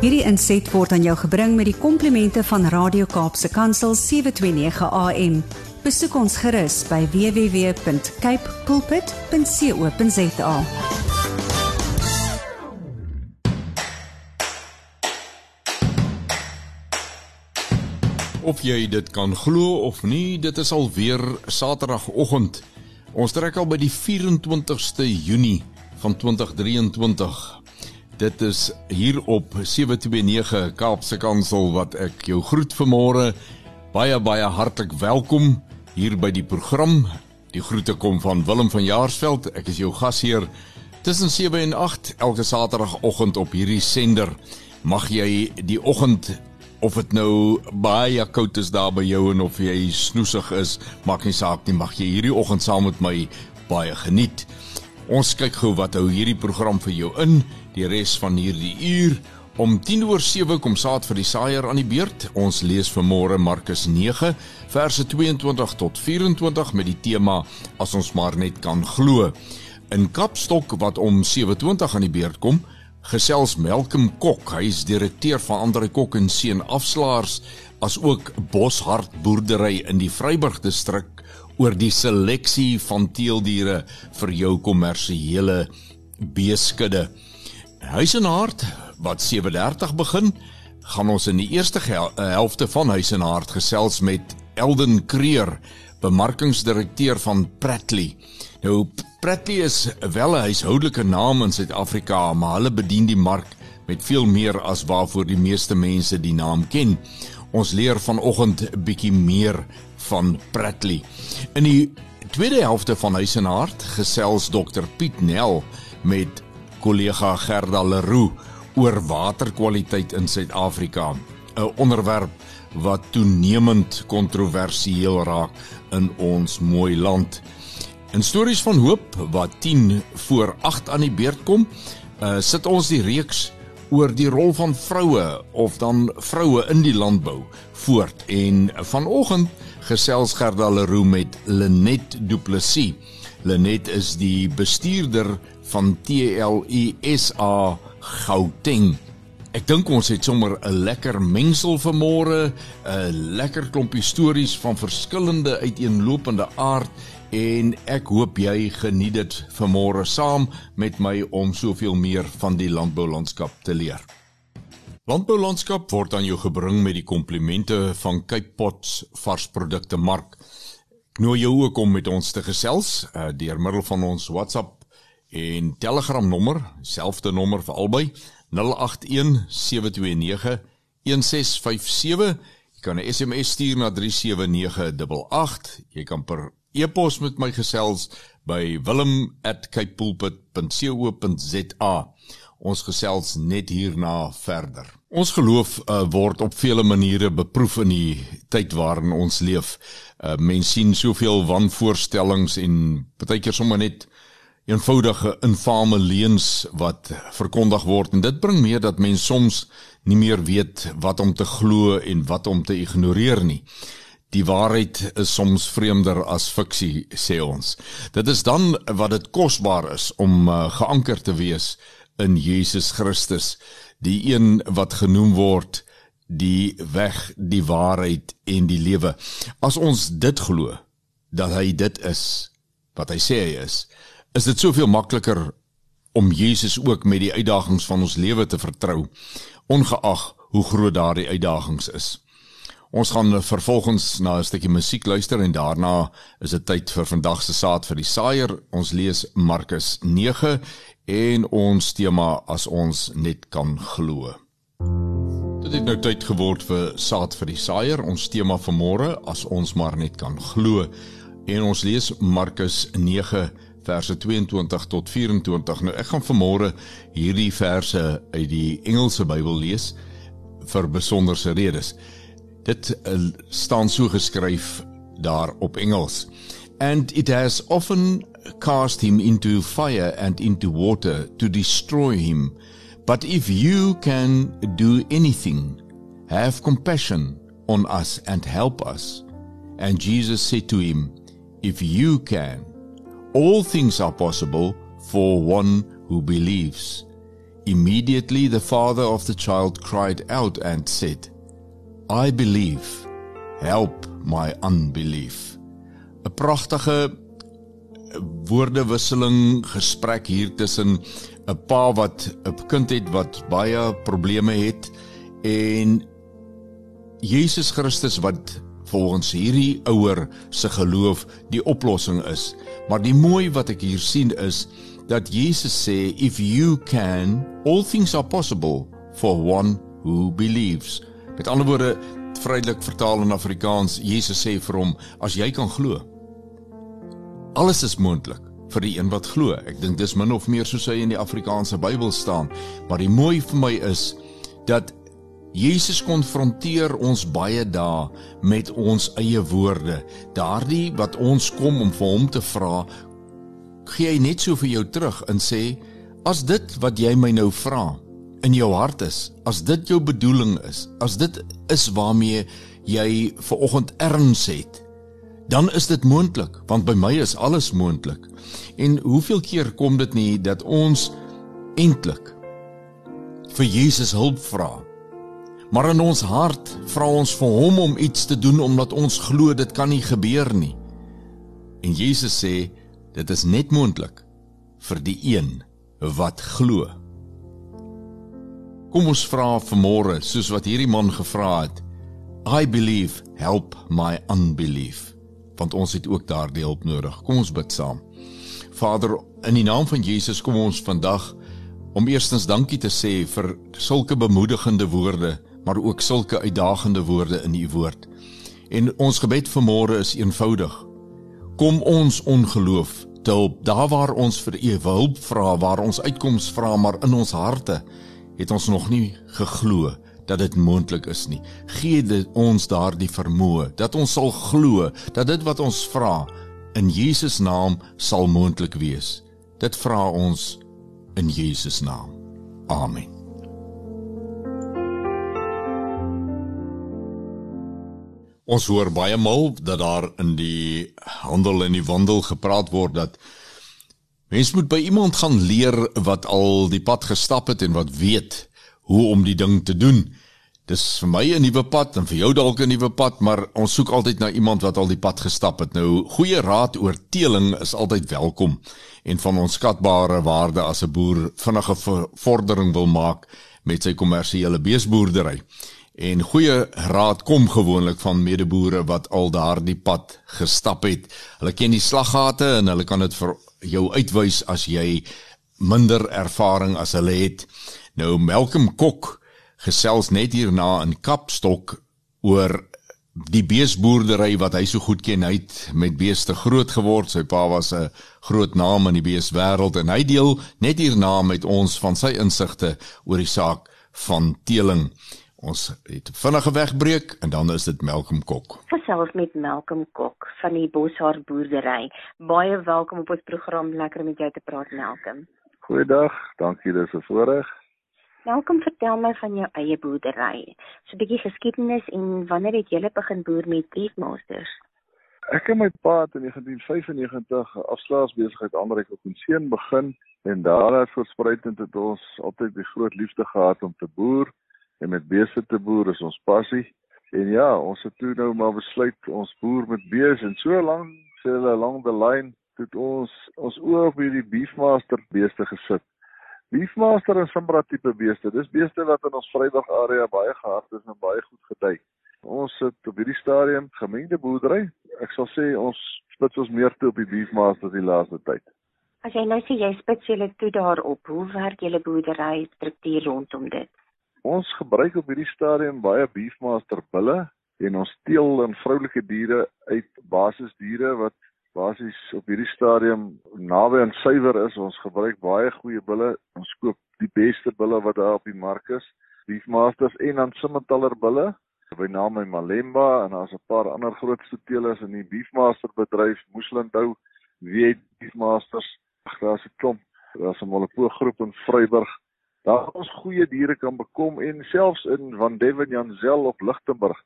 Hierdie inset word aan jou gebring met die komplimente van Radio Kaapse Kansel 729 AM. Besoek ons gerus by www.cape pulpit.co.za. Of jy dit kan glo of nie, dit is alweer Saterdagoggend. Ons trek al by die 24ste Junie van 2023. Dit is hier op 729 Kaapse Kansel wat ek jou groet vanmôre. Baie baie hartlik welkom hier by die program. Die groete kom van Willem van Jaarsveld. Ek is jou gasheer tussen 7 en 8 elke Saterdagoggend op hierdie sender. Mag jy die oggend of dit nou baie koud is daar by jou en of jy snoesig is, maak nie saak nie, mag jy hierdie oggend saam met my baie geniet. Ons kyk gou wat hou hierdie program vir jou in die res van hierdie uur. Om 10 oor 7 kom saad vir die saaier aan die beurt. Ons lees vanmôre Markus 9 verse 22 tot 24 met die tema as ons maar net kan glo. In Kapstok wat om 7:20 aan die beurt kom, gesels Melkem Kok, hy is direkteur van Andre Kok en Seun Afslaers as ook Boshart boerdery in die Vryburg distrik oor die seleksie van teeldiere vir jou kommersiële beeskudde. Huis en Hart wat 7:30 begin, gaan ons in die eerste helfte van Huis en Hart gesels met Elden Creer, bemarkingsdirekteur van Pratley. Nou Pratley is wel 'n huishoudelike naam in Suid-Afrika, maar hulle bedien die mark met veel meer as waarvoor die meeste mense die naam ken. Ons leer vanoggend 'n bietjie meer van Pratley. In die tweede helfte van Huis en Hart gesels Dr Piet Nel met kollega Gerda Leroux oor waterkwaliteit in Suid-Afrika, 'n onderwerp wat toenemend kontroversieel raak in ons mooi land. In stories van hoop wat 10 voor 8 aan die beurt kom, uh, sit ons die reeks oor die rol van vroue of dan vroue in die landbou voort en vanoggend gesels Gerda Leroux met Lenet Du Plessis. Lenet is die bestuurder van TLISA Gauteng. Ek dink ons het sommer 'n lekker mengsel vanmôre, 'n lekker klompie stories van verskillende uiteenlopende aard en ek hoop jy geniet dit vanmôre saam met my om soveel meer van die landboulandskap te leer. Landboulandskap word aan jou gebring met die komplimente van Cape Pots varsprodukte mark. Ek nooi jou ook om met ons te gesels uh, deur middel van ons WhatsApp en Telegram nommer, selfde nommer vir albei, 081 729 1657. Jy kan 'n SMS stuur na 37988. Jy kan per e-pos met my gesels by wilhelm@capepulpit.co.za. Ons gesels net hierna verder. Ons geloof uh, word op vele maniere beproef in die tyd waarin ons leef. Uh, Mense sien soveel wanvoorstellings en partykeer sommer net eenvoudige infame leuns wat verkondig word en dit bring mee dat mense soms nie meer weet wat om te glo en wat om te ignoreer nie. Die waarheid is soms vreemder as fiksie, sê ons. Dit is dan wat dit kosbaar is om uh, geanker te wees in Jesus Christus, die een wat genoem word die weg, die waarheid en die lewe. As ons dit glo dat hy dit is wat hy sê hy is, is dit soveel makliker om Jesus ook met die uitdagings van ons lewe te vertrou, ongeag hoe groot daardie uitdagings is. Ons gaan vervolgens na 'n stukkie musiek luister en daarna is dit tyd vir vandag se saad vir die saaier. Ons lees Markus 9 en ons tema as ons net kan glo. Dit het nou tyd geword vir saad vir die saaier. Ons tema vir môre as ons maar net kan glo. En ons lees Markus 9 verse 22 tot 24. Nou ek gaan vanmôre hierdie verse uit die Engelse Bybel lees vir besonderse redes. Dit uh, staan so geskryf daar op Engels. And it has often cast him into fire and into water to destroy him. But if you can do anything, have compassion on us and help us. And Jesus said to him, If you can, all things are possible for one who believes. Immediately the father of the child cried out and said, I believe, help my unbelief. 'n Pragtige woordewisseling gesprek hier tussen 'n pa wat 'n kind het wat baie probleme het en Jesus Christus wat volgens hierdie ouer se geloof die oplossing is. Maar die mooi wat ek hier sien is dat Jesus sê if you can all things are possible for one who believes. Met ander woorde vrylik vertaal in Afrikaans Jesus sê vir hom as jy kan glo alles is moontlik vir die een wat glo. Ek dink dis min of meer soos hy in die Afrikaanse Bybel staan. Maar die mooi vir my is dat Jesus konfronteer ons baie dae met ons eie woorde. Daardie wat ons kom om vir hom te vra, gee hy net so vir jou terug en sê: "As dit wat jy my nou vra in jou hart is, as dit jou bedoeling is, as dit is waarmee jy ver oggend erns het, dan is dit moontlik, want by my is alles moontlik." En hoeveel keer kom dit nie dat ons eintlik vir Jesus hulp vra? Maar in ons hart vra ons vir hom om iets te doen omdat ons glo dit kan nie gebeur nie. En Jesus sê dit is net moontlik vir die een wat glo. Kom ons vra vanmôre soos wat hierdie man gevra het. I believe, help my unbelief. Want ons het ook daardie hulp nodig. Kom ons bid saam. Vader, in die naam van Jesus kom ons vandag om eerstens dankie te sê vir sulke bemoedigende woorde, maar ook sulke uitdagende woorde in u woord. En ons gebed vanmôre is eenvoudig. Kom ons ongeloof te help daar waar ons vir u hulp vra, waar ons uitkoms vra, maar in ons harte het ons nog nie geglo dat dit moontlik is nie. Gee dit ons daardie vermoë dat ons sal glo dat dit wat ons vra in Jesus naam sal moontlik wees. Dit vra ons in Jesus naam. Amen. Ons hoor baie mal dat daar in die handel en die wandel gepraat word dat mens moet by iemand gaan leer wat al die pad gestap het en wat weet hoe om die ding te doen. Dis vir my 'n nuwe pad en vir jou dalk 'n nuwe pad, maar ons soek altyd na iemand wat al die pad gestap het. Nou, goeie raad oor teeling is altyd welkom en van ons skatbare waarde as 'n boer vinnige vordering wil maak met sy kommersiële beesboerdery. En goeie raad kom gewoonlik van medeboere wat al daardie pad gestap het. Hulle ken die slaggate en hulle kan dit vir jou uitwys as jy minder ervaring as hulle het. Nou Malcolm Kok gesels net hierna in Kapstok oor die beesboerdery wat hy so goed ken. Hy het met beeste groot geword. Sy pa was 'n groot naam in die beeswêreld en hy deel net hierna met ons van sy insigte oor die saak van teeling. Ons het vinnige wegbreek en dan is dit Malcolm Kok. Gesels met Malcolm Kok van die Boshaar boerdery. Baie welkom op ons program. Lekker om met jou te praat, Malcolm. Goeiedag. Dankie dis 'n voorreg. Welkom vertel my van jou eie boerdery. So 'n bietjie geskiedenis en wanneer het jy begin boer met Beefmasters? Ek en my pa het in 1995 afslaasbesigheid aanreik op 'n seun begin en daaruit voorspruitend het ons altyd die groot liefde gehad om te boer en met beeste te boer is ons passie. En ja, ons het toe nou maar besluit ons boer met beeste en so lank sê hulle along the line het ons ons oë op hierdie Beefmaster beeste gesit Beefmaster en Simbra tipe beeste. Dis beeste wat in ons Vrydag area baie gehard is en baie goed gedei. Ons sit op hierdie stadium gemengde boerdery. Ek sal sê ons spits ons meer toe op die Beefmaster die laaste tyd. As jy nou sê jy spits julle toe daarop, hoe werk julle boerdery struktuur rondom dit? Ons gebruik op hierdie stadium baie Beefmaster bulle en ons teel in vroulike diere uit basisdiere wat basies op hierdie stadium naby aan suiwer is. Ons gebruik baie goeie bulle. Ons koop die beste bulle wat daar op die mark is. Beefmasters en dan Simmentaler bulle. By naam my Malemba en daar's 'n paar ander groot stoetelers in die Beefmaster bedryf, Moeslindhou, weet Beefmasters. Daar's 'n klomp. Daar's 'n Molopo groep in Vryburg. Daar ons goeie diere kan bekom en selfs in Van Devon Janzel op Lichtenburg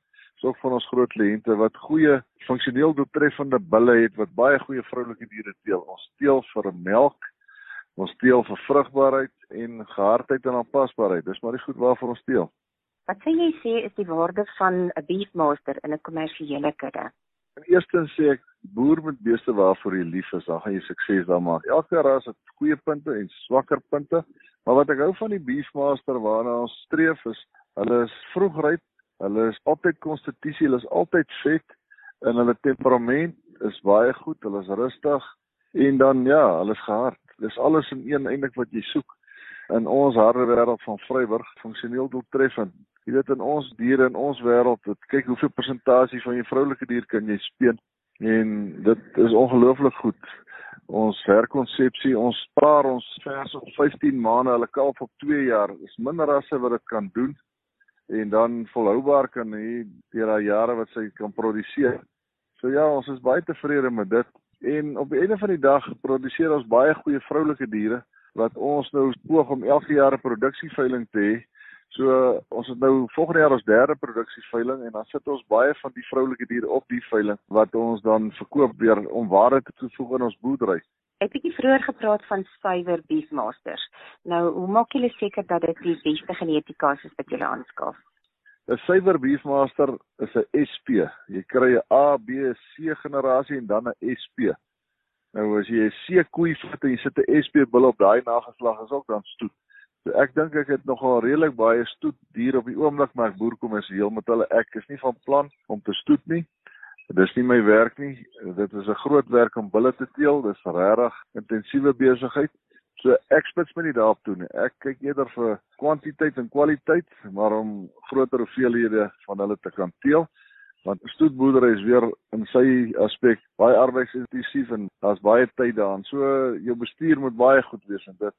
ook van ons groot kliënte wat goeie funksioneel doeltreffende bulle het wat baie goeie vroulike diere teel. Ons teel vir melk Ons steel vir vrugbaarheid en gehardheid en aanpasbaarheid. Dis maar die goed waarvoor ons steel. Wat sê jy sê is die waarde van 'n beefmaster in 'n kommersiële kudde? In eerste sê ek boer met beeste waarvoor jy lief is, dan gaan jy sukses daar maak. Elke ras het goeie punte en swakker punte, maar wat ek hou van die beefmaster waarna ons streef is, hulle is vroegryp, hulle is altyd konstitusie, hulle is altyd vet en hulle temperament is baie goed, hulle is rustig en dan ja, hulle is gehard. Dis alles in een eintlik wat jy soek in ons harde wêreld van Vryburg funksioneel doeltreffend. Jy weet in ons diere in ons wêreld, dit kyk hoeveel persentasie van jou vroulike dier kan jy speen en dit is ongelooflik goed. Ons herkonsepsie, ons spaar ons vers op 15 maande, hulle kalf op 2 jaar. Dis minder rasse wat dit kan doen en dan volhoubaar kan hy deur daai jare wat sy kan produseer. So ja, ons is baie tevrede met dit en op die einde van die dag produseer ons baie goeie vroulike diere wat ons nou poog om elke jaar 'n produksieveiling te hê. So ons het nou volgende jaar ons derde produksieveiling en dan sit ons baie van die vroulike diere op die veiling wat ons dan verkoop weer om waarde te toevoeg in ons boerdery. Ek het bietjie vroeër gepraat van suiwer beefmasters. Nou, hoe maak julle seker dat dit die beste genetika is wat julle aanskaf? 'n Suiwer beefmaster is 'n SP. Jy kry 'n A, B, C generasie en dan 'n SP. Nou as jy 'n seekoei vat en jy sit 'n SP bil op daai nageslag is ook dan stoet. So ek dink ek het nogal redelik baie stoet diere op die oomblik maar ek boer kommersieel met hulle. Ek is nie van plan om te stoet nie. Dit is nie my werk nie. Dit is 'n groot werk om bulle te teel. Dis regtig intensiewe besigheid. So ek spits my nie daarop toe nie. Ek kyk eerder vir kwantiteit en kwaliteit, maar om groter hoeveelhede van hulle te kan teel want stoetboerdery is weer in sy aspek baie arbeidsintensief en daar's baie tyd daarin. So jou bestuur moet baie goed wees en dit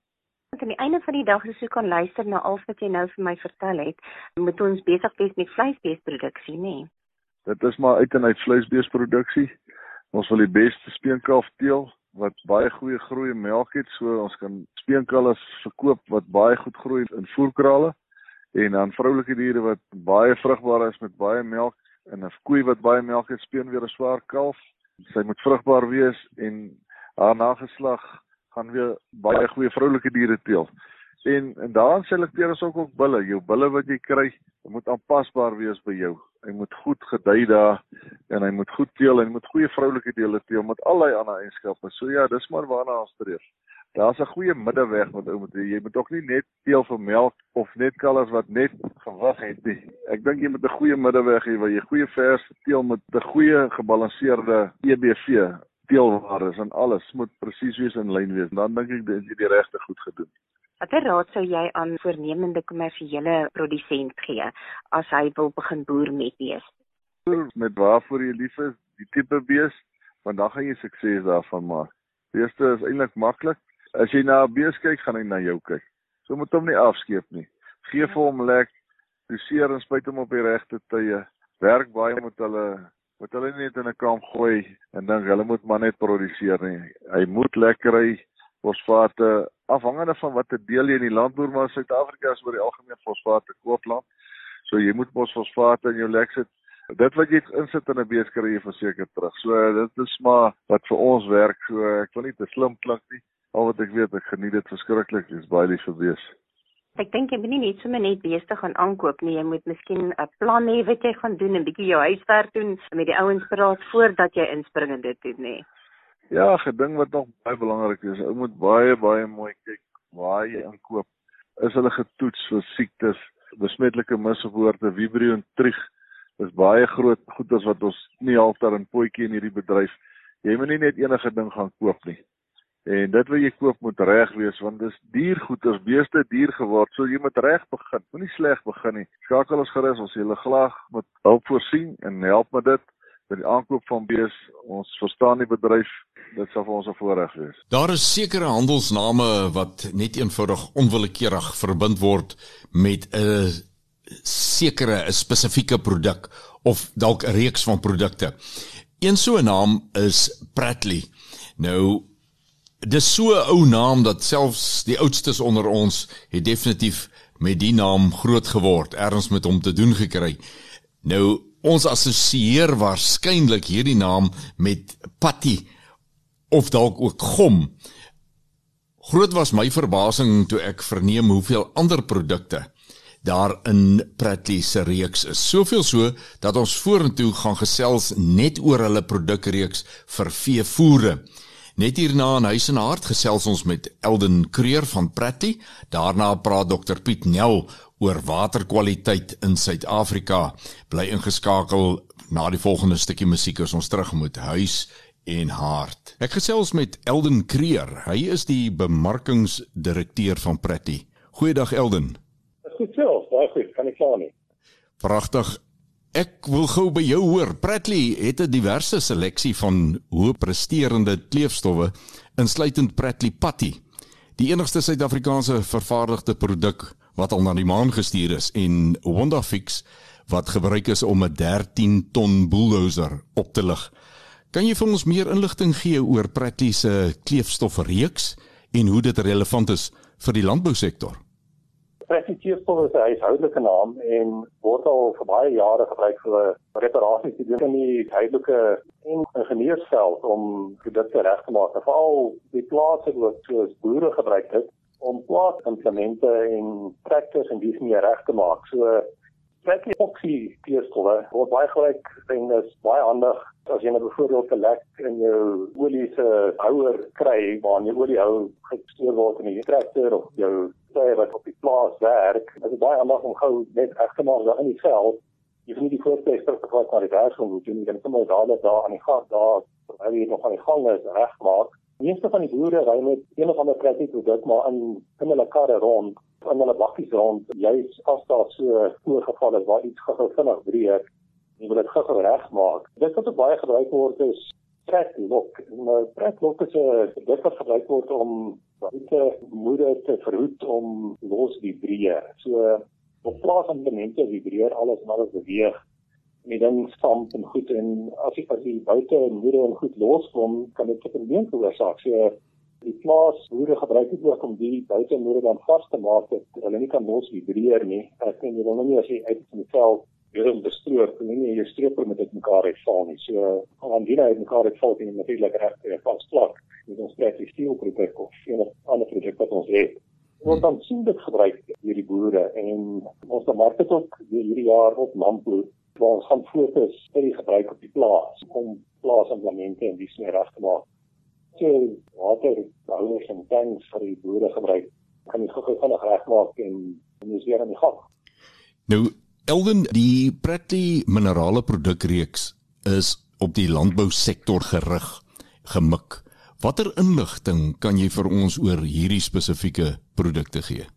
aan die einde van die dag as jy kan luister na al wat jy nou vir my vertel het, moet ons besig wees met vleisbeesproduksie, nê? Nee? Dit is maar uit en uit vleisbeesproduksie. Ons wil die beste speenkalf teel wat baie goeie groei en melk het, so ons kan speenkalwe verkoop wat baie goed groei in voerkrale en dan vroulike diere wat baie vrugbaar is met baie melk en 'n koei wat baie melk het speen weer 'n swaar kalf. Sy moet vrugbaar wees en haar nageslag gaan weer baie goeie vroulike diere teel. En en daarin selekteer ons ook ook bulle. Jou bulle wat jy kry, moet aanpasbaar wees by jou. Hy moet goed gedei daar en hy moet goed teel en hy moet goeie vroulike diere teel met al die ander eienskappe. So ja, dis maar waarna ons streef daar's 'n goeie middeweg wat ou moet jy moet ook nie net teel vir melk of net kalvers wat net gewig het nie. Ek dink jy moet 'n goeie middeweg hê waar jy goeie vers teel met 'n goeie gebalanseerde EBV teelwaardes en alles moet presies wees in lyn wees. Dan dink ek dit is die regte goed gedoen. Watter raad sou jy aan voornemende kommersiële produsent gee as hy wil begin boer met bees? Met waarvoor jy lief is, die tipe bees, want dan gaan jy sukses daarvan maak. Eerste is eintlik maklik as jy na 'n bees kyk, gaan hy na jou kyk. So moet hom nie afskeep nie. Geef vir hom lek, doseer en spuit hom op die regte tye. Werk baie met hulle moet hulle net in 'n kamp gooi en dink hulle moet maar net produseer nie. Hy moet lekker hy fosfate afhangende van watter deel jy in die land boer maar Suid-Afrika is oor die algemeen fosfate koopland. So jy moet mos fosfate in jou lek sit. Dit wat jy insit in 'n bees kry jy verseker terug. So dit is maar wat vir ons werk. So ek wil nie te slim klink nie. Al wat ek weet, ek geniet dit verskriklik. Dit is baie lief vir wees. Ek dink jy moet nie net sommer net beeste gaan aankoop nie. Jy moet miskien 'n plan hê wat jy gaan doen, 'n bietjie jou huiswerk doen met die ouens praat voordat jy inspring in dit doen, nê. Ja, 'n ding wat nog baie belangrik is, ou moet baie baie mooi kyk waar jy inkoop. Is hulle getoets vir siektes, besmettelike misgeboorte, vibrio en trig? Dis baie groot goeders wat ons nie altyd in potjie in hierdie bedryf. Jy moet nie net enige ding gaan koop nie. En dit wat jy koop moet reg wees want dis duur goed, as beeste duur geword. So jy moet reg begin. Moenie sleg begin nie. Skakel ons gerus, ons hele glag met hulp voorsien en help met dit by die aankoop van bees. Ons verstaan die bedryf. Dit sal vir ons 'n voorreg wees. Daar is sekere handelsname wat net eenvoudig onwillekeurig verbind word met 'n sekere 'n spesifieke produk of dalk 'n reeks van produkte. Een so 'n naam is Pratley. Nou dis so 'n ou naam dat selfs die oudstes onder ons het definitief met die naam groot geword, erns met hom te doen gekry. Nou ons assosieer waarskynlik hierdie naam met Patty of dalk ook Gom. Groot was my verbasing toe ek verneem hoeveel ander produkte daar in Pratly se reeks is. Soveel so dat ons vorentoe gaan gesels net oor hulle produkreeks vir veevoere. Net hierna in Huis en Hart gesels ons met Elden Creer van Pratly. Daarna praat Dr Piet Nel oor waterkwaliteit in Suid-Afrika. Bly ingeskakel na die volgende stukkie musiek as ons terug moet huis en hart. Ek gesels met Elden Creer. Hy is die bemarkingsdirekteur van Pratly. Goeiedag Elden. Goed self, baie goed, kan ek klaar nie. Pragtig. Ek wil gou by jou hoor. Pratly het 'n diverse seleksie van hoë presterende kleefstowwe, insluitend Pratly Patty, die enigste Suid-Afrikaanse vervaardigde produk wat al na die maan gestuur is en Wondafix wat gebruik is om 'n 13 ton bulldozer op te lig. Kan jy vir ons meer inligting gee oor Pratly se kleefstofreeks en hoe dit relevant is vir die landbousektor? Pratly kleefstof is 'n huishoudelike naam en word al vir baie jare gebruik vir reparasies te doen in die huidige en ingenieursveld om produkte reg te maak. Veral die plase wat soos boere gebruik het om plaasimplemente en trekkers en dis meer reg te maak. So Pratly oksie kleefstowwe word baie gebruik en is baie handig as jy nou byvoorbeeld 'n lek in jou olie se houer kry waar jy olie hou gestoor word in die traktor of jou tye wat op die plaas werk, is dit baie handig om gou net reg te maak daar in die veld. Jy hoef nie die voortplekker te vat na die werk om te doen, jy kan sommer dadelik daar aan die gang daar terwyl jy nog aan die gang is regmaak. Meeste van die boere ry met een of ander plastic produk maar in in hulle karre rond, in hulle bakkies rond, juis as daar so voorgeval het waar iets gou vinnig breek jy wil dit gou regmaak. Dit wat baie gebruik word is pretlok. Nou pretlok is 'n produk wat gebruik word om buite moede te verhoed om los vibreer. So op plaas van elemente vibreer alles maar as beweeg die ding stamp en goed en as jy as jy buite moede en goed loskom, kan dit 'n probleem veroorsaak. So die plaas boere gebruik dit ook om die buite moede dan vas te maak dat hulle nie kan los vibreer nie. Ek sê jy wil nou nie as jy uit in die veld weer om bestroop en nie jy streper met dit mekaar uitval nie. So aan die uit mekaar uitval en natuurlik reg weer vas vlak met ons spesifieke steelproduk of een of ander produk wat ons het. Ons dan sien dit gebruik deur die boere en ons mark dit ook hierdie jaar op landbou waar ons gaan fokus op die gebruik op die plaas om plaasimplemente en dis meer reg te maak. So water bouers en tanks vir die boere gebruik kan jy gou-gou vinnig regmaak en dis weer aan die gang. Nou Elden, die Pratly minerale produkreeks is op die landbousektor gerig, gemik. Watter inligting kan jy vir ons oor hierdie spesifieke produkte gee?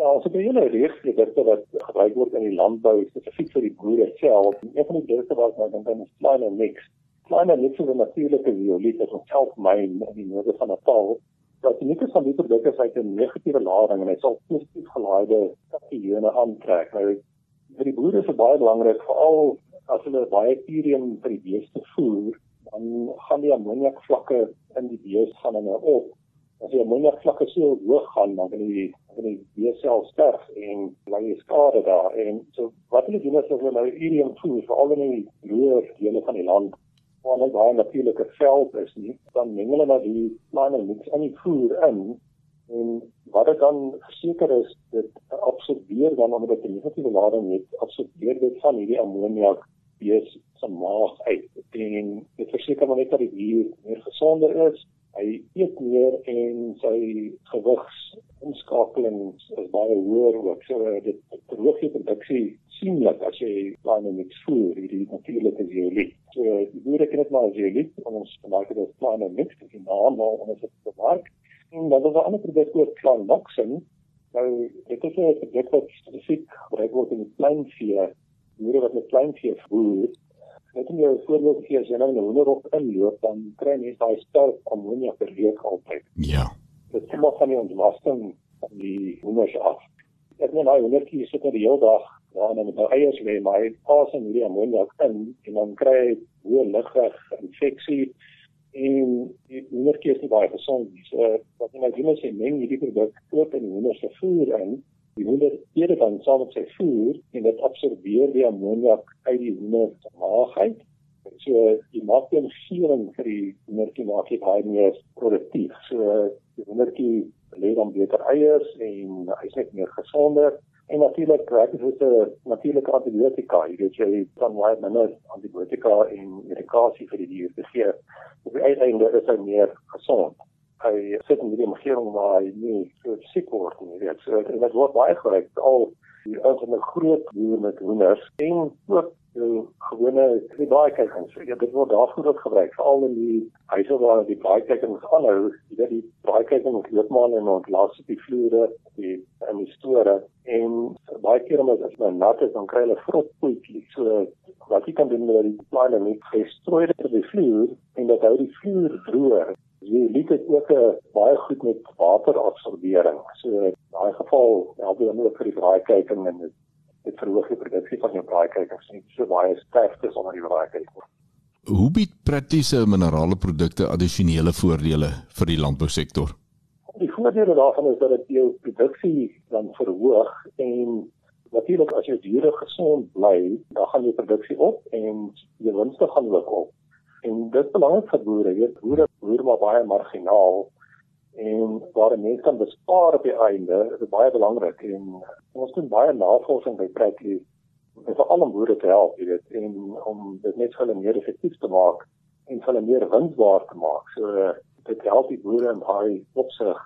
Ja, ons het 'n hele reeks produkte wat gebruik word in die landbou spesifiek vir die boere self. Een van die produkte wat nou dan is Kleiner Mix. Kleiner Mix is 'n natuurlike viooliet wat ons help myn in die noorde van Natal. Dat die nikkel van die produkte is uit 'n negatiewe lading en hy sal positief gelaaide katione aantrek. Nou vir die boere is dit baie belangrik veral as hulle baie purium vir die beeste voer, dan gaan die ammoniak vlakke in die beeste gaan hulle op. As die ammoniak vlakke so hoog gaan, dan kan die dan die beeste self sterf en lei skade daar. En so wat hulle doen is hulle nou purium voer veral in die loer dele van die land waar hulle baie natuurlike veld is nie, dan meng hulle nou die kleiner mix in die voer in en wat dit dan verseker is dit absorbeer dan omdat dit 'n negatiewe lading het absorbeer dit van hierdie ammoniak bees se maag uit. En dit verseker maar net dat die dier meer gesonder is hy eet meer en sy gewigs omskakeling is baie hoër ook. So dit verhoog die produksie sienlik as jy en niks voer hierdie natuurlike zeoliet. So die boere ken dit maar as zeoliet ons maak dit as klein en niks die naam waar ons dit bemark en dan is daar 'n ander produk ook van Noxen. Nou dit is 'n produk wat spesifiek gebruik word in kleinvee, boere wat met kleinvee voer. Net om jou voorbeeld te gee, as jy nou 'n hoenderhok inloop, dan kry jy daai sterk ammonia verweek altyd. Ja. Dit kom af van die ontlasting van die hoenders af. Ek net nou hoendertjie sit er die hele dag daar en met nou eiers lê, maar hy pas in hierdie ammonia in en dan kry hy hoë ligweg infeksie en die hoendertjie is nie baie gesond nie. So wat jy nou doen is jy meng hierdie produk oop in die hoender se voer in. Die hoender eet dit dan saam met sy voer en dit absorbeer die ammoniak uit die hoender se maag uit. So jy maak die omgewing vir die hoendertjie maak jy baie meer produktief. So die hoendertjie lê dan beter eiers en hy's net meer gesonder. En natuurlik jy dus 'n natuurlike antibiotika. Jy weet jy dan baie minder antibiotika en medikasie vir die dier gee. Op die einde is hy meer gesond hy sit in die omgewing waar hy nie so siek word nie, weet. So dit word baie gebruik al die ouens 'n groot boer met hoenders en ook die gewone die braaikykings. Ja, dit word daarvoor ook gebruik, veral in die huise waar die braaikykings aanhou, jy weet die braaikykings loop maar en ontlaas op die vloere, die in die store en baie keer as dit nou nat is, dan kry hulle vrotpoetjies. So wat jy kan doen met die plaas net gestrooi dit op die vloer en dat hou die vloer droog jy liet dit ook uh, baie goed met waterabsorbering. So in daai geval help dit ook vir die braaikykings en dit verhoog die produksie van jou braaikykings nie so baie sterktes onder die braaikykings. Hoe bied praktiese minerale produkte addisionele voordele vir die landbousektor? Die voordele daarvan is dat dit jou produksie dan verhoog en natuurlik as jou diere gesond bly, dan gaan jou produksie op en jou winste gaan ook op. En dit is belangrik vir boere, jy weet, boere boer maar baie marginaal en waar 'n mens kan bespaar op die einde, is baie belangrik en ons doen baie navorsing by Prekkie vir al ons boere te help, jy weet, en om dit net vir hulle meer effektief te maak en vir hulle meer winsbaar te maak. So dit help die boere in daai opsig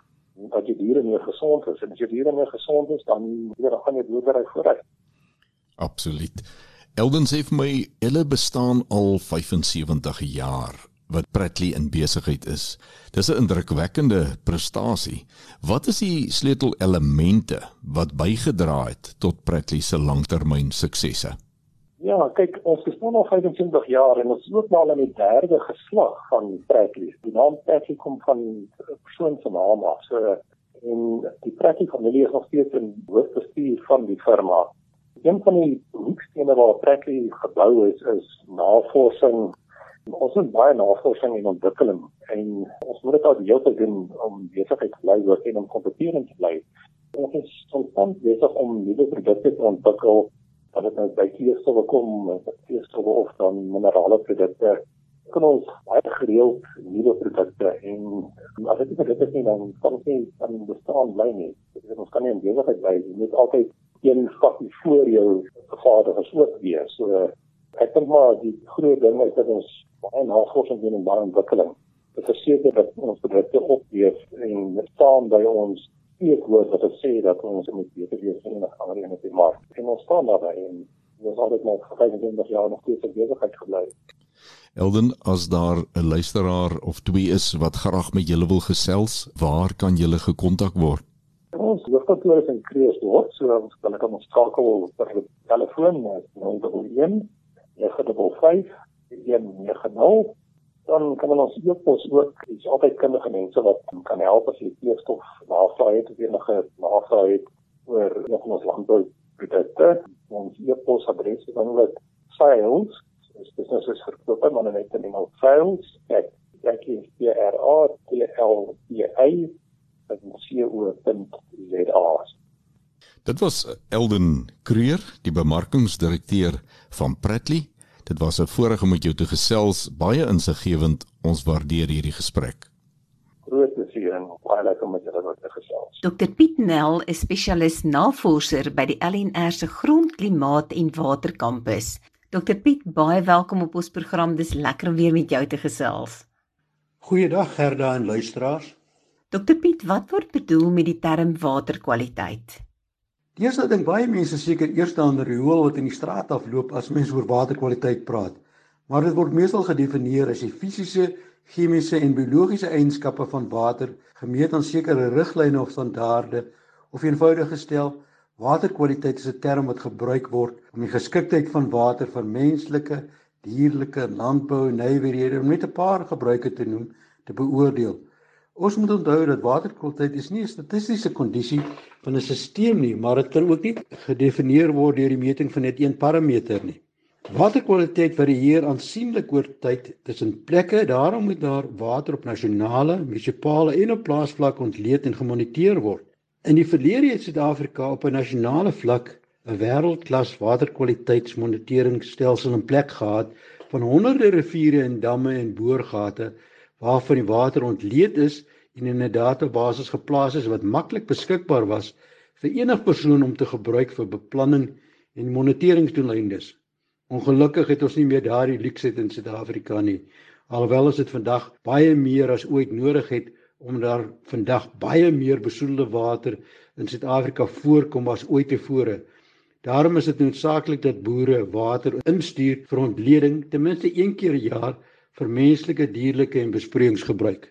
dat die diere meer gesond is en as die diere meer gesond is, dan weer gaan die boerdery vooruit. Absoluut. Elden sê vir my, hulle bestaan al 75 jaar wat Pratley in besigheid is. Dis 'n indrukwekkende prestasie. Wat is die sleutelelemente wat bygedra het tot Pratley se langtermyn suksesse? Ja, kyk, ons bestaan al 25 jaar en ons loop nou al in die derde geslag van Pratley. Die naam Pratley kom van 'n persoon se naam af. So en die Pratley familie is nog steeds in hoofbestuur van die firma een van die hoekstene waar Preckley gebou is is navorsing. Ons het baie navorsing en ontwikkeling en ons moet dit al die tyd doen om besigheid te bly en om kompetitief te bly. Ons is konstant besig om nuwe produkte te ontwikkel wat dit nou by keerstowwe kom, keerstowwe of dan minerale produkte kan ons baie gereeld nuwe produkte en as dit nie dit is nie dan kan ons nie aan bestaan bly nie. Dit ons kan nie in besigheid bly nie. Jy moet altyd een stap voor jou vervaardigers ook wees. So ek dink maar die groot ding is dat ons baie navorsing doen en baie ontwikkeling. Dit verseker dat ons produkte opleef en staan by ons eekwoord wat sê dat ons moet beter wees in die ander in die mark. En ons staan daarby en ons het altyd nog 25 jaar nog steeds besigheid gebly. Elden, as daar 'n luisteraar of twee is wat graag met julle wil gesels, waar kan julle gekontak word? Ons hoofkantoor is in Kreeusdorp, so ons kan ek ons skakel per telefoon 011 955 190. Dan kan ons e-pos ook, dis altyd kundige mense wat kan help as jy kleurstof navraag het of enige navraag het oor nog ons landbou produkte. Ons e-pos adres is ook sales, dis business is verkoop, maar net in Engels sales. Ek dink jy R A T L E A co.za. Dit was Elden Creer, die bemarkingsdirekteur van Pratley. Dit was 'n voorreg om met jou te gesels, baie insiggewend. Ons waardeer hierdie gesprek. Groot plesier en baie lekker om met julle te gesels. Dr Piet Nel is spesialis navorser by die LNR se grond, klimaat en water kampus. Dr Piet, baie welkom op ons program. Dis lekker om weer met jou te gesels. Goeiedag Gerda en luisteraars. Dr Piet, wat word bedoel met die term waterkwaliteit? Die eerste ding baie mense seker eers aan die riool wat in die straat afloop as mense oor waterkwaliteit praat. Maar dit word meestal gedefinieer as die fisiese, chemiese en biologiese eienskappe van water gemeet aan sekere riglyne of standaarde of eenvoudig gestel, waterkwaliteit is 'n term wat gebruik word om die geskiktheid van water vir menslike, dierlike, landbou en nywerhede om net 'n paar gebruike te noem te beoordeel. Ons moet onthou dat waterkwaliteit is nie 'n statistiese kondisie van 'n stelsel nie, maar dit kan ook nie gedefinieer word deur die meting van net een parameter nie. Waterkwaliteit varieer aansienlik oor tyd tussen plekke, daarom moet daar water op nasionale, munisipale en op plaasvlak ontleed en gemoniteer word. In die verlede het Suid-Afrika op 'n nasionale vlak 'n wêreldklas waterkwaliteitsmoniteringsstelsel in plek gehad Van honderde riviere en damme en boorgate waarvan die water ontleed is en in 'n database geplaas is wat maklik beskikbaar was vir enige persoon om te gebruik vir beplanning en moniteringsdoeleindes. Ongelukkig het ons nie meer daardie luukse in Suid-Afrika nie. Alhoewel ons dit vandag baie meer as ooit nodig het om daar vandag baie meer besoedelde water in Suid-Afrika voorkom as ooit tevore. Daarom is dit noodsaaklik dat boere water instuur vir ontleding ten minste een keer per jaar vir menslike, dierlike en besproeiingsgebruik.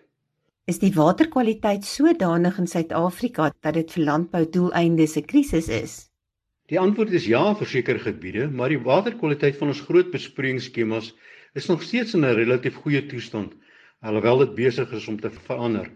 Is die waterkwaliteit sodanig in Suid-Afrika dat dit vir landboudoeleindes 'n krisis is? Die antwoord is ja vir sekere gebiede, maar die waterkwaliteit van ons groot besproeiingsskemas is nog steeds in 'n relatief goeie toestand, alhoewel dit besig is om te verander.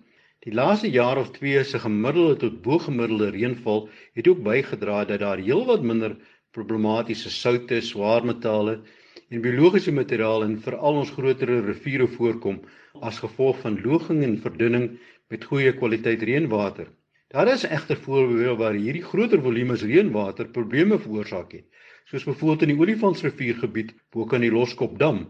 Die laaste jaar of 2 se gemiddelde tot bo-gemiddelde reënval het ook bygedra dat daar heelwat minder problematiese soutte, swaarmetale en biologiese materiaal in veral ons groter riviere voorkom as gevolg van loging en verdunning met goeie kwaliteit reënwater. Daar is egter voorbeelde waar hierdie groter volumes reënwater probleme veroorsaak het, soos byvoorbeeld in die Olifantsriviergebied bo kan die Loskopdam,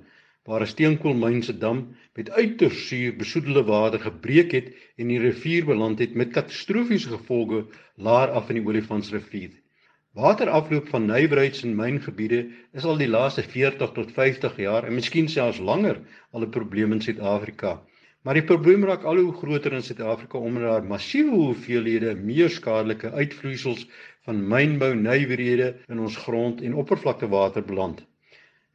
waar 'n steenkoolmyn se dam met uiters suur besoedelde water gebreek het en die rivier beland het met katastrofiese gevolge laer af in die Olifantsrivier. Waterafloop van nywerheids en myngebiede is al die laaste 40 tot 50 jaar en miskien selfs langer al 'n probleem in Suid-Afrika. Maar die probleem raak al hoe groter in Suid-Afrika omdat daar massiewe hoeveelhede meer skadelike uitvloeisels van mynbou nywerhede in ons grond en oppervlaktewater beland.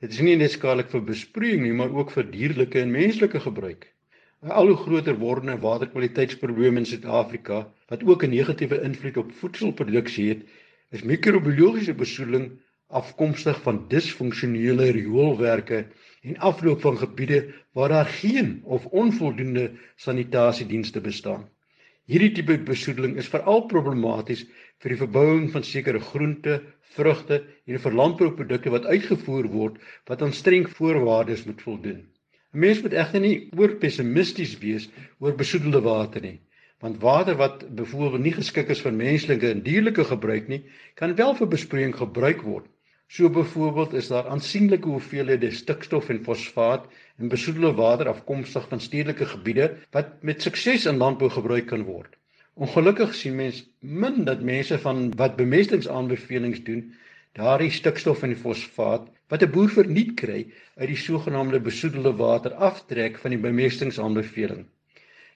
Dit is nie net skadelik vir besproeiing nie, maar ook vir dierlike en menslike gebruik. 'n Al hoe groter wordende waterkwaliteitsprobleem in Suid-Afrika wat ook 'n negatiewe invloed op voedselproduksie het, is mikrobiologiese besoedeling afkomstig van disfunksionele rioolwerke en afloop van gebiede waar daar geen of onvoldoende sanitasiedienste bestaan. Hierdie tipe besoedeling is veral problematies vir die verbouing van sekere groente, vrugte en vir landbouprodukte wat uitgevoer word wat aan streng voorwaardes moet voldoen. 'n Mens moet egter nie oor pessimisties wees oor besoedelde water nie want water wat byvoorbeeld nie geskik is vir menslike en dierlike gebruik nie, kan wel vir besproeiing gebruik word. So byvoorbeeld is daar aansienlike hoeveelhede stikstof en fosfaat in besoedelde water afkomstig van stedelike gebiede wat met sukses in landbou gebruik kan word. Ongelukkig sien mens min dat mense van wat bemestingsaanbevelings doen, daardie stikstof en fosfaat wat 'n boer verniet kry uit die sogenaamde besoedelde water aftrek van die bemestingsaanbeveling.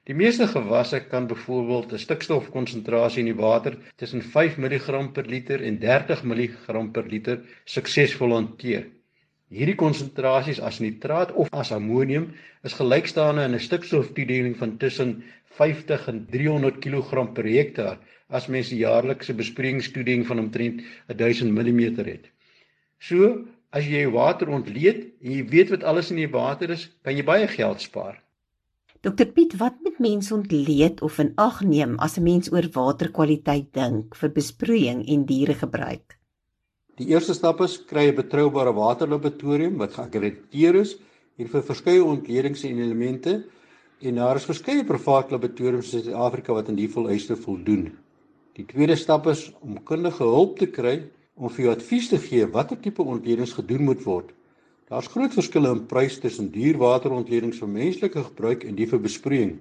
Die meeste gewasse kan byvoorbeeld 'n stikstofkonsentrasie in die water tussen 5 mg per liter en 30 mg per liter suksesvol hanteer. Hierdie konsentrasies as nitraat of as ammonium is gelykstaande aan 'n stikstoftoediening van tussen 50 en 300 kg per hektaar as mens 'n jaarlikse besproeiingstoediening van omtrent 1000 mm het. So, as jy jou water ontleed en jy weet wat alles in die water is, kan jy baie geld spaar. Dokter Piet, wat moet mense ontleed of in ag neem as 'n mens oor waterkwaliteit dink vir besproeiing en dieregebruik? Die eerste stap is kry 'n betroubare waterlaboratorium wat geakkrediteer is en vir verskeie ontledings en elemente en daar is verskeie private laboratoriums in Suid-Afrika wat aan die vereistes voldoen. Die tweede stap is om kundige hulp te kry om vir jou advies te gee watter tipe ontledings gedoen moet word. Daar's groot verskille in prys tussen dierwaterontledings vir menslike gebruik en die vir besproeiing.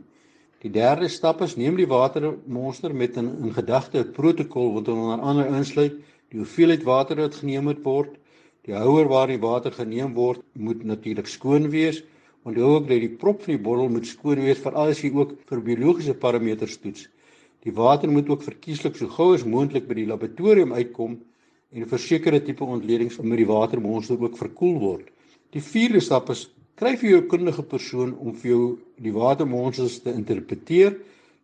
Die derde stap is neem die watermonster met 'n in gedagte protokol wat onder andere insluit die hoeveelheid water wat geneem moet word, die houer waar die water geneem word moet natuurlik skoon wees, onthou ook dat die prop van die bottel moet skoon wees veral as jy ook vir biologiese parameters toets. Die water moet ook verkieslik so gou as moontlik by die laboratorium uitkom en vir sekere tipe ontledings moet die watermonster ook verkoel word. Die vierde stap is kry vir jou kundige persoon om vir jou die watermonsters te interpreteer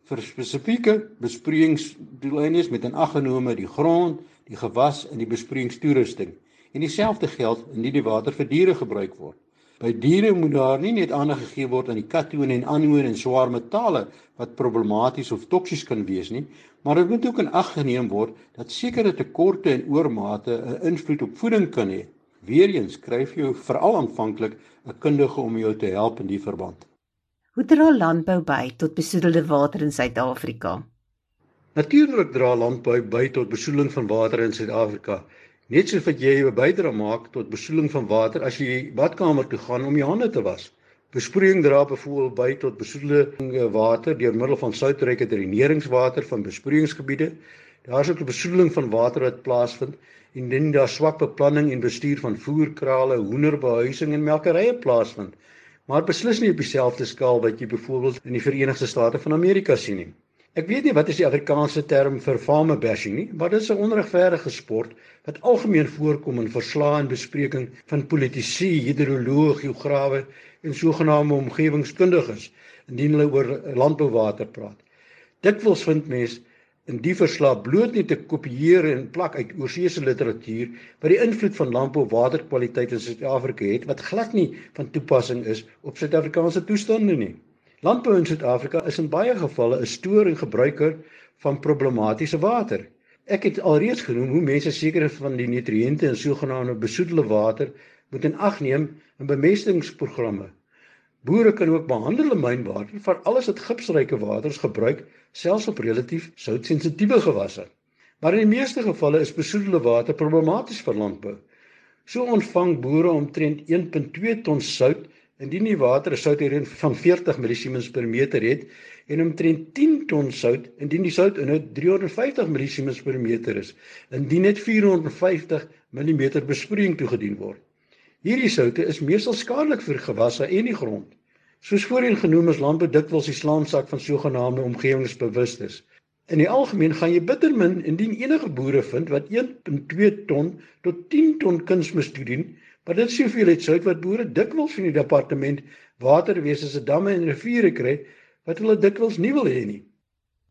vir spesifieke besproeiingsdoeleindes met 'n aggenome die grond, die gewas en die besproeiingstoerusting. En dieselfde geld indien die water vir diere gebruik word. By diere moet daar nie net aandag gegee word aan die katione en anione en swaar metale wat problematies of toksies kan wees nie, maar dit moet ook in ag geneem word dat sekere tekorte en oormate 'n invloed op voeding kan hê. Weereens skryf jy veral aanvanklik 'n kundige om jou te help in die verband. Hoe dra landbou by tot besoedelde water in Suid-Afrika? Natuurlik dra landbou by tot besoedeling van water in Suid-Afrika Net soos wat jy 'n bydrae maak tot besoedeling van water as jy badkamer toe gaan om jou hande te was. Besproeiing dra byvoorbeeld by tot besoedeling water deur middel van soutryke dreneringswater van besproeiingsgebiede. Daar is ook 'n besoedeling van water wat plaasvind indien daar swak beplanning en bestuur van voerkrale, hoenderbehuising en melkerye plaasvind. Maar beslis nie op dieselfde skaal wat jy byvoorbeeld in die Verenigde State van Amerika sien nie. Ek weet nie wat is die Afrikaanse term vir farmer bashing nie, maar dit is 'n onregverdige sport wat algemeen voorkom in verslae en bespreking van politici, hidroloë, geograwe en sogenaamde omgewingskundiges indien hulle oor landbouwater praat. Dikwels vind mense in die verslag bloot net te kopieer en plak uit oorseese literatuur wat die invloed van landbouwaterkwaliteit in Suid-Afrika het wat glad nie van toepassing is op Suid-Afrikaanse toestande nie. Landbou in Suid-Afrika is in baie gevalle 'n stoor en gebruiker van problematiese water. Ek het alreeds genoem hoe mense sekere van die nutriënte in sogenaamde besoedelde water moet in ag neem in bemestingsprogramme. Boere kan ook behandelde mynwater vir alles wat gipsryke waters gebruik, selfs op relatief soutsensitiewe gewasse. Maar in die meeste gevalle is besoedelde water problematies vir landbou. So ontvang boere omtrent 1.2 ton sout indien die water 'n soutinnhoud van 40 millisiemens per meter het en omtrent 10 ton sout indien die soutinhoud 350 millisiemens per meter is indien net 450 mm besproeiing toegedien word. Hierdie soutte is meestal skadelik vir gewasse en die grond. Soos voorheen genoem is landbou dikwels die slaansak van sogenaamde omgewingsbewustes. In die algemeen gaan jy bitter min indien enige boere vind wat 1.2 ton tot 10 ton kunsmis toedien Maar dit sê veel het sout wat boere dikwels van die departement waterwese se damme en riviere kry wat hulle dikwels nie wil hê nie.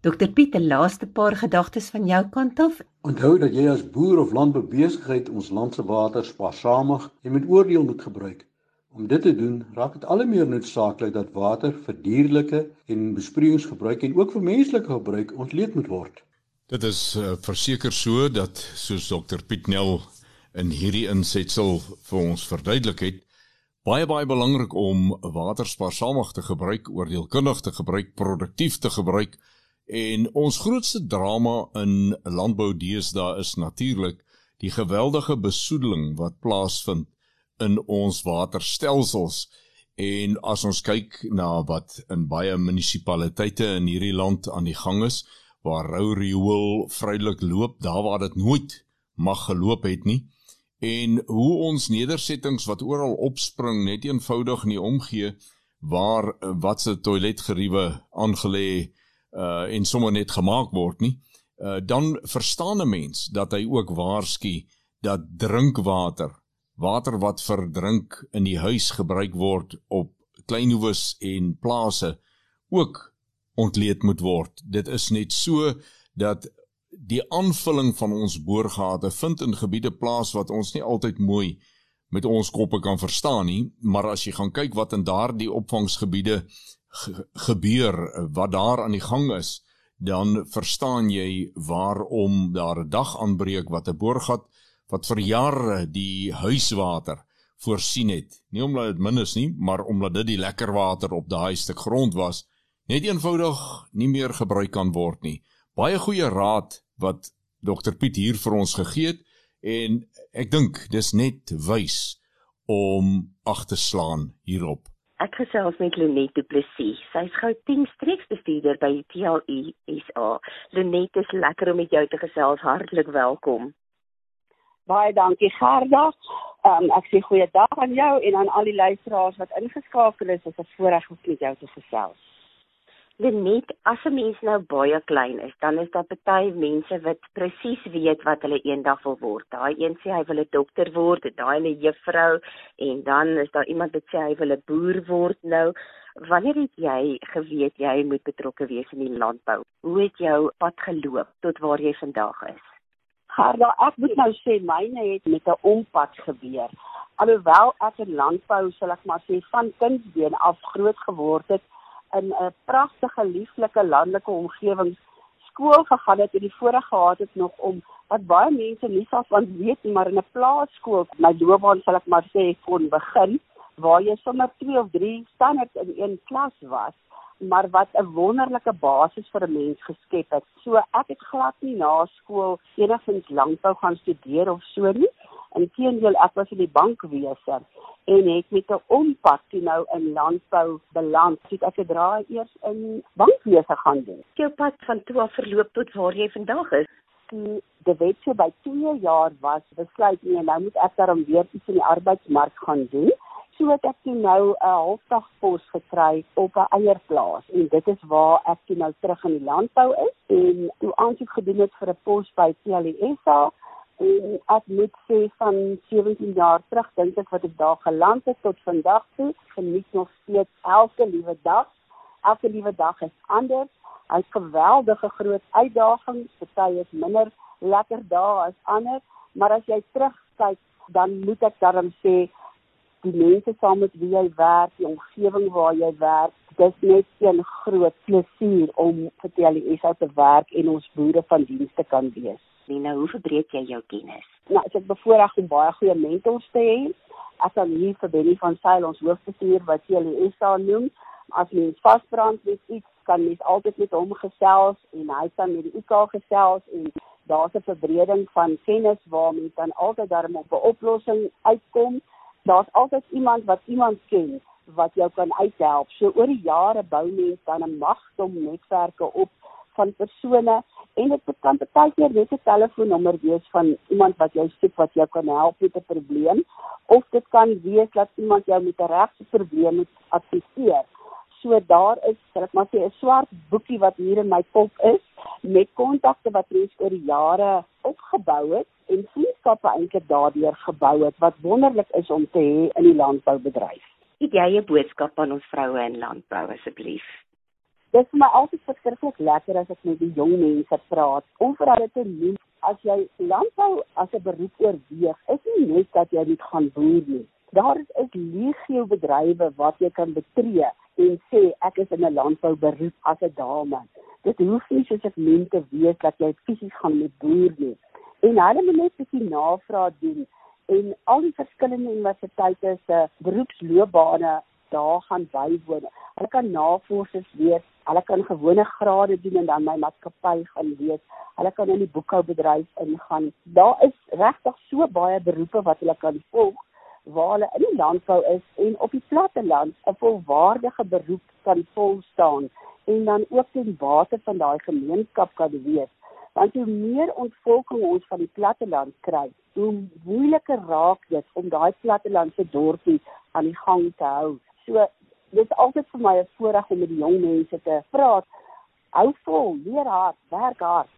Dokter Piet, 'n laaste paar gedagtes van jou kant af. Onthou dat jy as boer of landboubesigheid ons land se water spaarsamig en met oordeel moet gebruik. Om dit te doen, raak dit al hoe meer noodsaaklik dat water vir dierlike en besproeiingsgebruik en ook vir menslike gebruik ontleed moet word. Dit is uh, verseker so dat soos dokter Piet Nel in hierdie insetsel vir ons verduidelik het baie baie belangrik om water spaarsamig te gebruik, oordeelkundig te gebruik, produktief te gebruik en ons grootste drama in landbou deesdae is natuurlik die geweldige besoedeling wat plaasvind in ons waterstelsels. En as ons kyk na wat in baie munisipaliteite in hierdie land aan die gang is waar rou riool vrylik loop daar waar dit nooit mag geloop het nie en hoe ons nedersettings wat oral opspring net eenvoudig nie omgee waar eh, wat se toiletgeriewe aangelê uh en sommer net gemaak word nie uh dan verstaan 'n mens dat hy ook waarsku dat drinkwater water wat vir drink in die huis gebruik word op kleinhoewes en plase ook ontleed moet word. Dit is net so dat die aanvulling van ons boorgate vind in gebiede plaas wat ons nie altyd mooi met ons koppe kan verstaan nie, maar as jy gaan kyk wat in daardie opvangsgebiede ge gebeur, wat daar aan die gang is, dan verstaan jy waarom daar 'n dag aanbreek wat 'n boorgat wat vir jare die huiswater voorsien het. Nie omdat dit min is nie, maar omdat dit die lekker water op daai stuk grond was, net eenvoudig nie meer gebruik kan word nie. Baie goeie raad wat Dr Piet hier vir ons gegee het en ek dink dis net wys om ag te slaan hierop. Ek gesels met Lenet Du Plessis. Sy's Gauteng streeksbestuurder by TLE SA. Lenet, is lekker om met jou te gesels. Hartlik welkom. Baie dankie Gerda. Um, ek sê goeiedag aan jou en aan al die luisteraars wat ingeskakel is. Dit is 'n voorreg om met jou te gesels. Net as 'n mens nou baie klein is, dan is daar baie mense wat presies weet wat hulle eendag wil word. Daai een sê hy wil 'n dokter word, daai 'n juffrou en dan is daar iemand wat sê hy wil 'n boer word nou. Wanneer het jy geweet jy moet betrokke wees in die landbou? Hoe het jou pad geloop tot waar jy vandag is? Harda, ek moet nou sê myne het met 'n ompad gebeur. Alhoewel ek in landbou, sal ek maar sê, van kindsbeen af groot geword het, in 'n pragtige lieflike landelike omgewing skool gegaan het en die voorreg gehad het nog om wat baie mense nie sal van weet nie maar in 'n plaaskool my loopbaan sal ek maar sê kon begin waar jy sommer 2 of 3 standaard in een klas was maar wat 'n wonderlike basis vir 'n mens geskep het. So ek het glad nie na skool enigsins landbou gaan studeer of so nie. Inteendeel, ek was in die bankwese en het met 'n ompad toe nou in landbou beland. So ek het draai eers in bankwese gaan doen. Jou pad van toe af verloop tot waar jy vandag is. Die die wet so by 2 jaar was besluit nee, nou moet ek daarom weer iets in die arbeidsmark gaan doen so het ek toe nou 'n halfdagpos gekry op 'n eierplaas en dit is waar ek toe nou terug in die landbou is en toe aansoek gedoen het vir 'n pos by CLSA en ek moet sê van 17 jaar terug dink ek wat ek daar geland het tot vandag toe geniet nog steeds elke liewe dag. Elke liewe dag is anders. Hy het geweldige groot uitdagings party is minder lekker dae as ander. Maar as jy terugkyk dan moet ek daarom sê die mense saam met wie jy werk, die omgewing waar jy werk, dis net 'n groot plesier om vir die SA te werk en ons boere van diens te kan wees. Nina, hoe verbreek jy jou kennis? Nou, ek het bevoorreg om baie goeie mentors te hê. Ek kan hier vir Benny van Sail ons hoofbestuur wat jy die SA noem. As jy vasbrand met iets, kan jy altyd met hom gesels en hy kan met die UK gesels en daar's 'n verbreding van kennis waarmee dan altyd daarmee op 'n oplossing uitkom daar's altyd iemand wat iemand ken wat jou kan uithelp. So oor die jare bou mense dan 'n magdom netwerke op van persone en dit kan baie keer net 'n telefoonnommer wees van iemand wat jou soek wat jou kan help met 'n probleem of dit kan wees dat iemand jou met 'n regse probleem moet adviseer. So daar is, ek maar sê 'n swart boekie wat hier in my kop is met kontakte wat reeds oor die jare opgebou het en vriendskappe eintlik daardeur gebou het wat wonderlik is om te hê in die landboubedryf. Het jy 'n boodskap aan ons vroue in landbou asseblief? Dit is my altyd verskriklik lekker as ek met die jong mense praat om vir hulle te noem as jy landbou as 'n beroep oorweeg, is nie net dat jy moet gaan boer nie. Daar is 'n legio bedrywe wat jy kan betree en sê ek is in 'n landbouberoep as 'n dame. Dit hoef nie soos ek meen te wees dat jy fisies gaan met boer nie en hulle moet net 'n bietjie navraag doen en al die verskillende universiteite se beroepsloopbane daar gaan bywoon. Hulle kan navorsers wees, hulle kan gewone grade doen en dan my maatskappy gaan lees. Hulle kan in die boekhoudbedryf ingaan. Daar is regtig so baie beroepe wat hulle kan volg waar hulle in die landbou is en op die platte land 'n volwaardige beroep kan volstaan en dan ook ten bate van daai gemeenskap kan wees want hoe meer ontvolking ons van die platteland kry, hoe moeiliker raak dit om daai plattelandse dorpie aan die gang te hou. So dit is altyd vir my 'n voorreg om met die jong mense te praat. Hou vol, leer hard, werk hard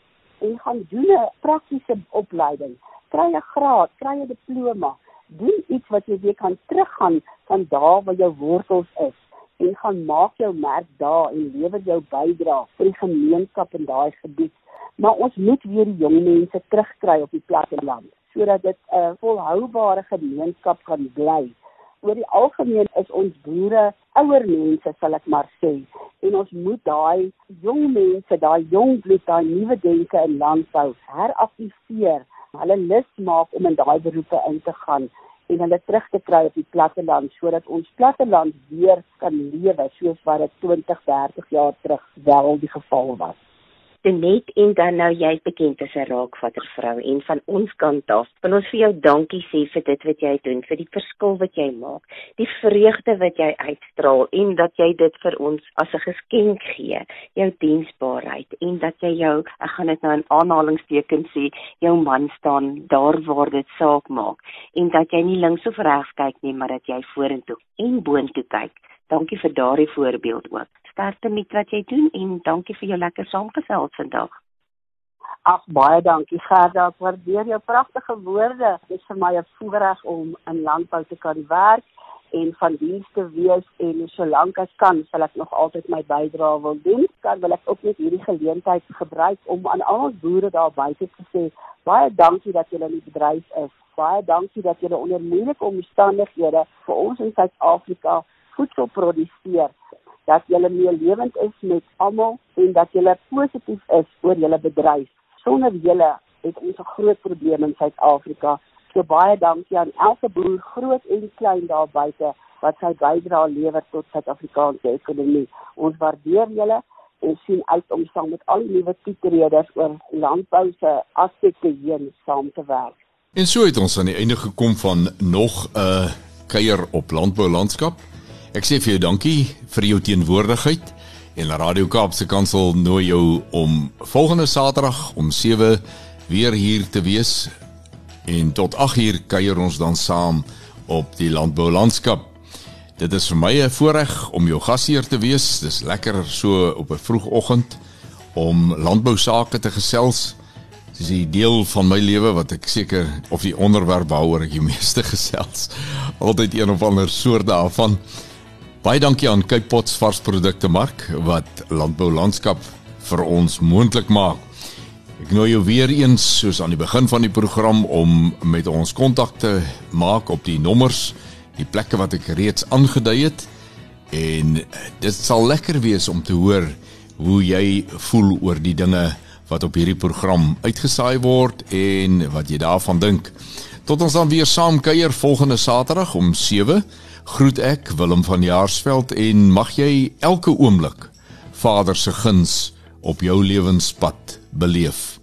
en gaan doen 'n praktiese opleiding. Kry 'n graad, kry 'n diploma, doen iets wat jy weer kan teruggaan van daar waar jou wortels is en gaan maak jou merk daar en lewer jou bydrae vir die gemeenskap in daai gebied maar ons moet weer die jong mense terugkry op die platteland sodat dit 'n volhoubare gemeenskap kan bly. Oor die algemeen is ons boere ouer mense, sal ek maar sê, en ons moet daai jong mense, daai jong bloed, daai nuwe denke in landbou heraktiveer, hulle lus maak om in daai beroepe in te gaan en hulle terug te kry op die platteland sodat ons platteland weer kan lewe soos wat dit 20, 30 jaar terug wel die geval was. Tenet en dan nou jy bekend as 'n raakvatter vrou en van ons kant af wil ons vir jou dankie sê vir dit wat jy doen, vir die verskil wat jy maak, die vreugde wat jy uitstraal en dat jy dit vir ons as 'n geskenk gee, jou diensbaarheid en dat jy jou, ek gaan dit nou in aanhalingstekens sê, jou man staan daar waar dit saak maak en dat jy nie links of regs kyk nie, maar dat jy vorentoe en boontoe kyk. Dankie vir daardie voorbeeld ook sterkte met wat jy doen en dankie vir jou lekker saamgesels vandag. Ag baie dankie Gerda, ek waardeer jou pragtige woorde. Dit is vir my 'n voorreg om in landbou te kan werk en van diens te wees en solank as kan sal ek nog altyd my bydrae wil doen. Kan wil ek ook net hierdie geleentheid gebruik om aan al ons boere daar buite te sê baie dankie dat julle in die bedryf is. Baie dankie dat julle onder moeilike omstandighede vir ons in Suid-Afrika voedsel produseer dat julle meer lewend is met almal en dat julle positief is oor julle bedryf. Sonder julle het ons 'n groot probleem in Suid-Afrika. So baie dankie aan elke boer, groot en klein daar buite wat sy bydrae lewer tot Suid-Afrikaanse ekonomie. Ons waardeer julle en sien uit om saam met al die nuwe toetreders oor landbou se aspekte heen saam te werk. En so het ons aan die einde gekom van nog 'n uh, kuier op landbou landskap. Ek sê vir jou dankie vir jou teenwoordigheid en Radio Kaap se kantoor nooi jou om volgende Saterdag om 7 weer hier te wees en tot 8 uur kuier ons dan saam op die landbou landskap. Dit is vir my 'n voorreg om jou gasheer te wees. Dis lekker so op 'n vroegoggend om landbou sake te gesels. Dis 'n deel van my lewe wat ek seker of die onderwerp waaroor ek die meeste gesels. Altyd een of ander soort daarvan. Baie dankie aan Cape Pots varsprodukte mark wat landbou landskap vir ons moontlik maak. Ek nooi jou weer eens soos aan die begin van die program om met ons kontak te maak op die nommers, die plekke wat ek reeds aangedui het. En dit sal lekker wees om te hoor hoe jy voel oor die dinge wat op hierdie program uitgesaai word en wat jy daarvan dink. Tot ons dan weer saam kuier volgende Saterdag om 7. Groet ek Willem van Jaarsveld en mag jy elke oomblik Vader se guns op jou lewenspad beleef.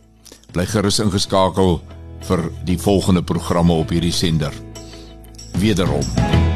Bly gerus ingeskakel vir die volgende programme op hierdie sender. Wederom.